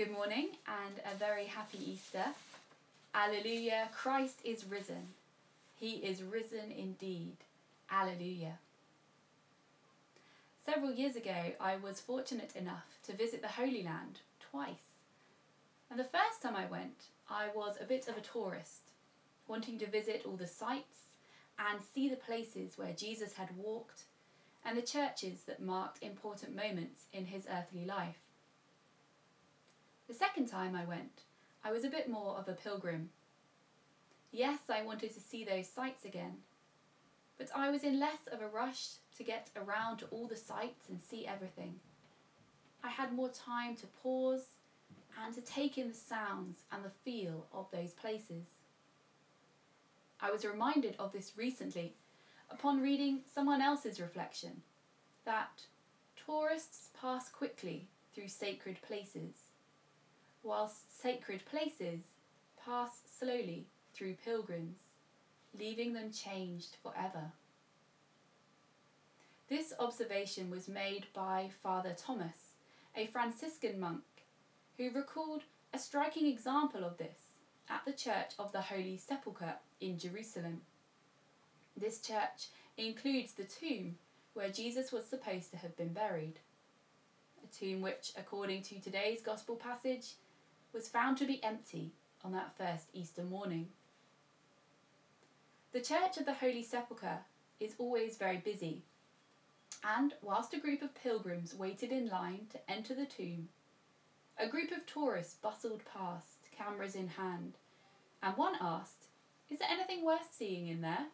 Good morning and a very happy Easter. Alleluia, Christ is risen. He is risen indeed. Alleluia. Several years ago, I was fortunate enough to visit the Holy Land twice. And the first time I went, I was a bit of a tourist, wanting to visit all the sites and see the places where Jesus had walked and the churches that marked important moments in his earthly life. The second time I went, I was a bit more of a pilgrim. Yes, I wanted to see those sights again, but I was in less of a rush to get around to all the sights and see everything. I had more time to pause and to take in the sounds and the feel of those places. I was reminded of this recently upon reading someone else's reflection that tourists pass quickly through sacred places whilst sacred places pass slowly through pilgrims, leaving them changed forever. This observation was made by Father Thomas, a Franciscan monk, who recalled a striking example of this at the Church of the Holy Sepulchre in Jerusalem. This church includes the tomb where Jesus was supposed to have been buried. A tomb which, according to today's Gospel passage, was found to be empty on that first Easter morning. The Church of the Holy Sepulchre is always very busy, and whilst a group of pilgrims waited in line to enter the tomb, a group of tourists bustled past, cameras in hand, and one asked, Is there anything worth seeing in there?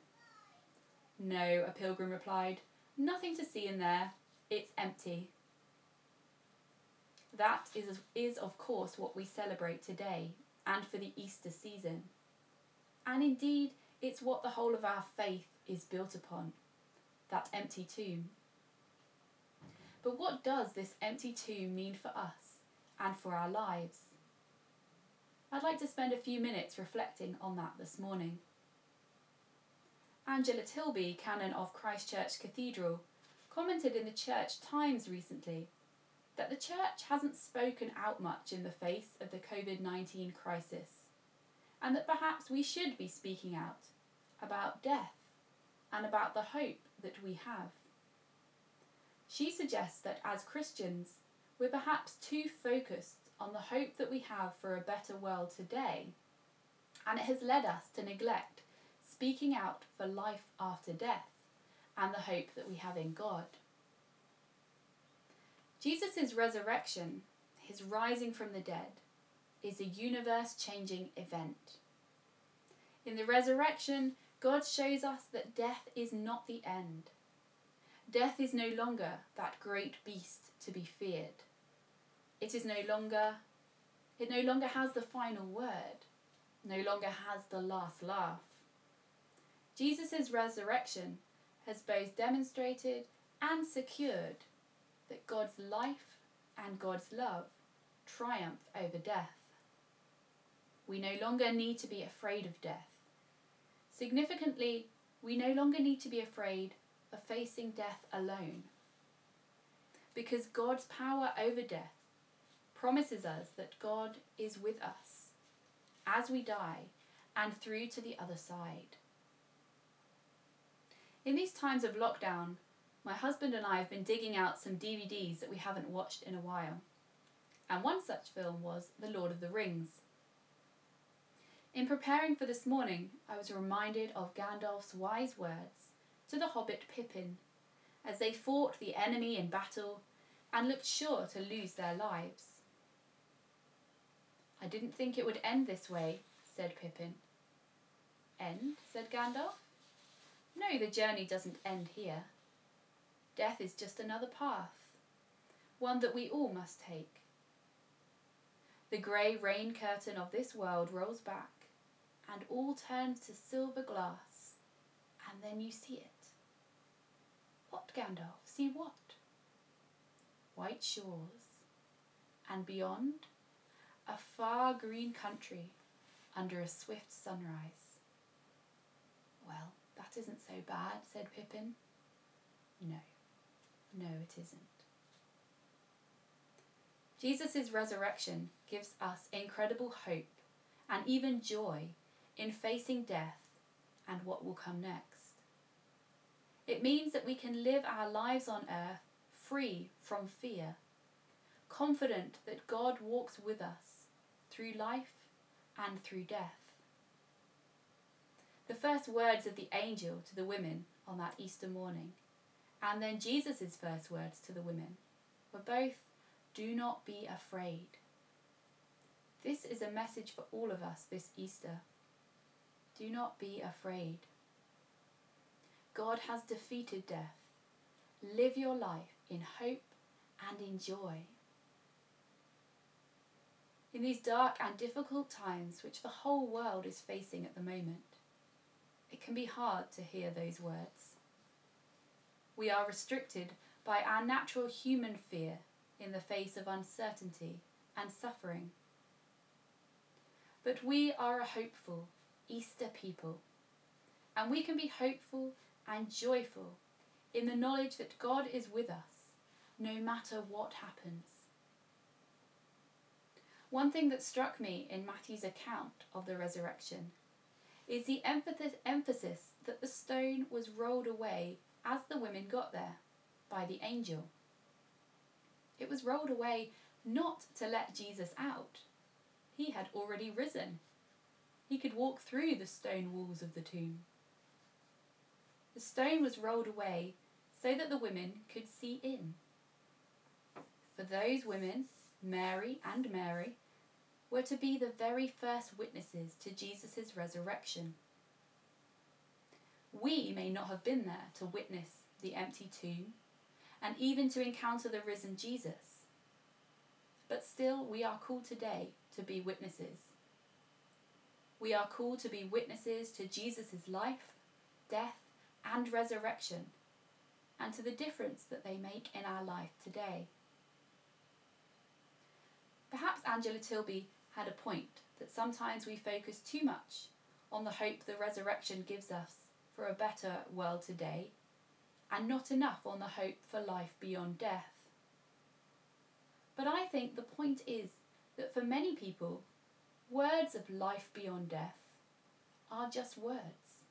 No, a pilgrim replied, nothing to see in there, it's empty. That is, is, of course, what we celebrate today and for the Easter season. And indeed, it's what the whole of our faith is built upon that empty tomb. But what does this empty tomb mean for us and for our lives? I'd like to spend a few minutes reflecting on that this morning. Angela Tilby, canon of Christchurch Cathedral, commented in the Church Times recently that the Church hasn't spoken out much in the face of the COVID 19 crisis, and that perhaps we should be speaking out about death and about the hope that we have. She suggests that as Christians, we're perhaps too focused on the hope that we have for a better world today, and it has led us to neglect speaking out for life after death and the hope that we have in God. Jesus' resurrection, his rising from the dead, is a universe changing event. In the resurrection, God shows us that death is not the end. Death is no longer that great beast to be feared. It is no longer it no longer has the final word, no longer has the last laugh. Jesus' resurrection has both demonstrated and secured that God's life and God's love triumph over death. We no longer need to be afraid of death. Significantly, we no longer need to be afraid of facing death alone. Because God's power over death promises us that God is with us as we die and through to the other side. In these times of lockdown, my husband and I have been digging out some DVDs that we haven't watched in a while. And one such film was The Lord of the Rings. In preparing for this morning, I was reminded of Gandalf's wise words to the hobbit Pippin as they fought the enemy in battle and looked sure to lose their lives. I didn't think it would end this way, said Pippin. End? said Gandalf. No, the journey doesn't end here. Death is just another path, one that we all must take. The grey rain curtain of this world rolls back, and all turns to silver glass, and then you see it. What, Gandalf? See what? White shores, and beyond, a far green country under a swift sunrise. Well, that isn't so bad, said Pippin. No. No, it isn't. Jesus' resurrection gives us incredible hope and even joy in facing death and what will come next. It means that we can live our lives on earth free from fear, confident that God walks with us through life and through death. The first words of the angel to the women on that Easter morning, and then Jesus' first words to the women, were both do not be afraid. This is a message for all of us this Easter. Do not be afraid. God has defeated death. Live your life in hope and in joy. In these dark and difficult times which the whole world is facing at the moment, it can be hard to hear those words. We are restricted by our natural human fear in the face of uncertainty and suffering. But we are a hopeful Easter people, and we can be hopeful and joyful in the knowledge that God is with us no matter what happens. One thing that struck me in Matthew's account of the resurrection is the emphasis that the stone was rolled away as the women got there by the angel. It was rolled away not to let Jesus out, he had already risen. He could walk through the stone walls of the tomb. The stone was rolled away so that the women could see in. For those women, Mary and Mary, were to be the very first witnesses to Jesus' resurrection. We may not have been there to witness the empty tomb and even to encounter the risen Jesus, but still we are called today to be witnesses. We are called to be witnesses to Jesus' life, death, and resurrection, and to the difference that they make in our life today. Perhaps Angela Tilby had a point that sometimes we focus too much on the hope the resurrection gives us for a better world today, and not enough on the hope for life beyond death. But I think the point is that for many people, words of life beyond death are just words.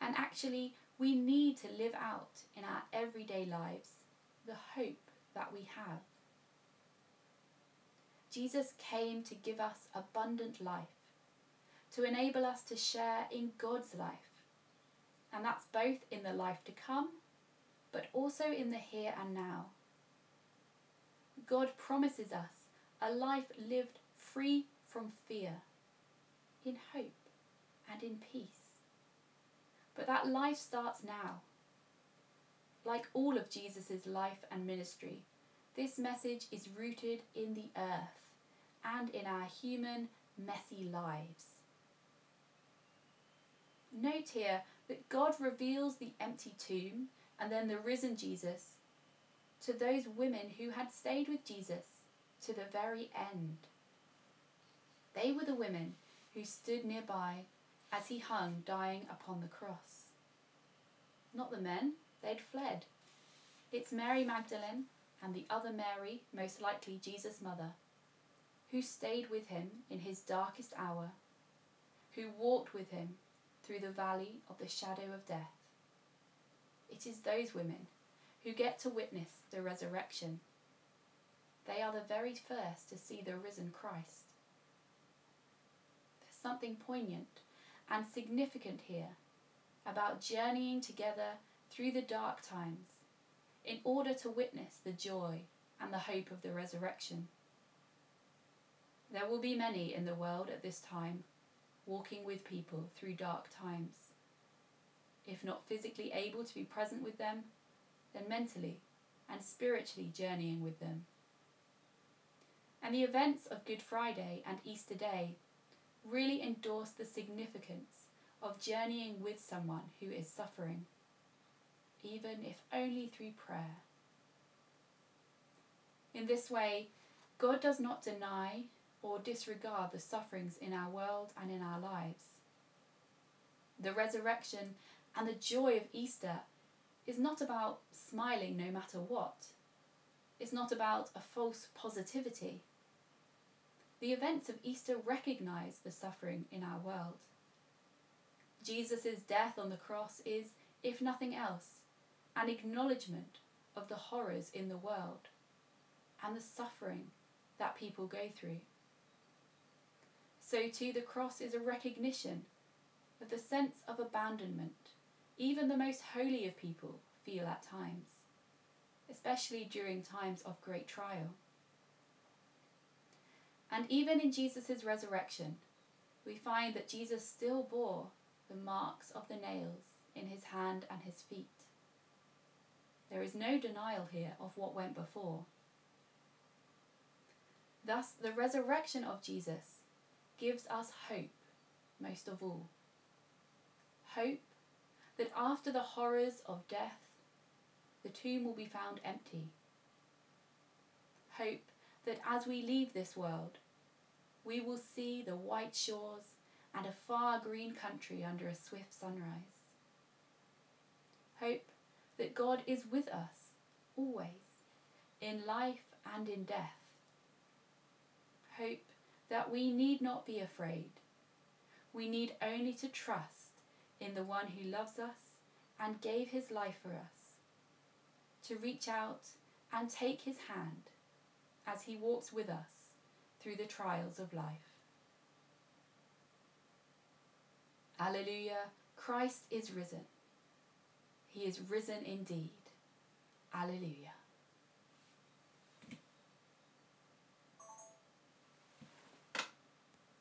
And actually, we need to live out in our everyday lives the hope that we have. Jesus came to give us abundant life, to enable us to share in God's life. And that's both in the life to come, but also in the here and now. God promises us a life lived free from fear, in hope and in peace. But that life starts now. Like all of Jesus' life and ministry, this message is rooted in the earth and in our human, messy lives. Note here that God reveals the empty tomb and then the risen Jesus to those women who had stayed with Jesus to the very end. They were the women who stood nearby as he hung dying upon the cross. Not the men, they'd fled. It's Mary Magdalene and the other Mary, most likely Jesus' mother, who stayed with him in his darkest hour, who walked with him through the valley of the shadow of death. It is those women who get to witness the resurrection they are the very first to see the risen Christ. There's something poignant and significant here about journeying together through the dark times in order to witness the joy and the hope of the resurrection. There will be many in the world at this time walking with people through dark times. If not physically able to be present with them, then mentally and spiritually journeying with them. And the events of Good Friday and Easter Day really endorse the significance of journeying with someone who is suffering, even if only through prayer. In this way, God does not deny or disregard the sufferings in our world and in our lives. The resurrection and the joy of Easter is not about smiling no matter what. It's not about a false positivity. The events of Easter recognize the suffering in our world. Jesus' death on the cross is, if nothing else, an acknowledgement of the horrors in the world and the suffering that people go through. So, too, the cross is a recognition of the sense of abandonment even the most holy of people feel at times, especially during times of great trial. And even in Jesus' resurrection, we find that Jesus still bore the marks of the nails in his hand and his feet. There is no denial here of what went before. Thus, the resurrection of Jesus gives us hope most of all. Hope that after the horrors of death, the tomb will be found empty. Hope that as we leave this world, we will see the white shores and a far green country under a swift sunrise. Hope that God is with us always, in life and in death. Hope that we need not be afraid. We need only to trust in the one who loves us and gave his life for us, to reach out and take his hand as he walks with us through the trials of life. Alleluia, Christ is risen. He is risen indeed. Alleluia.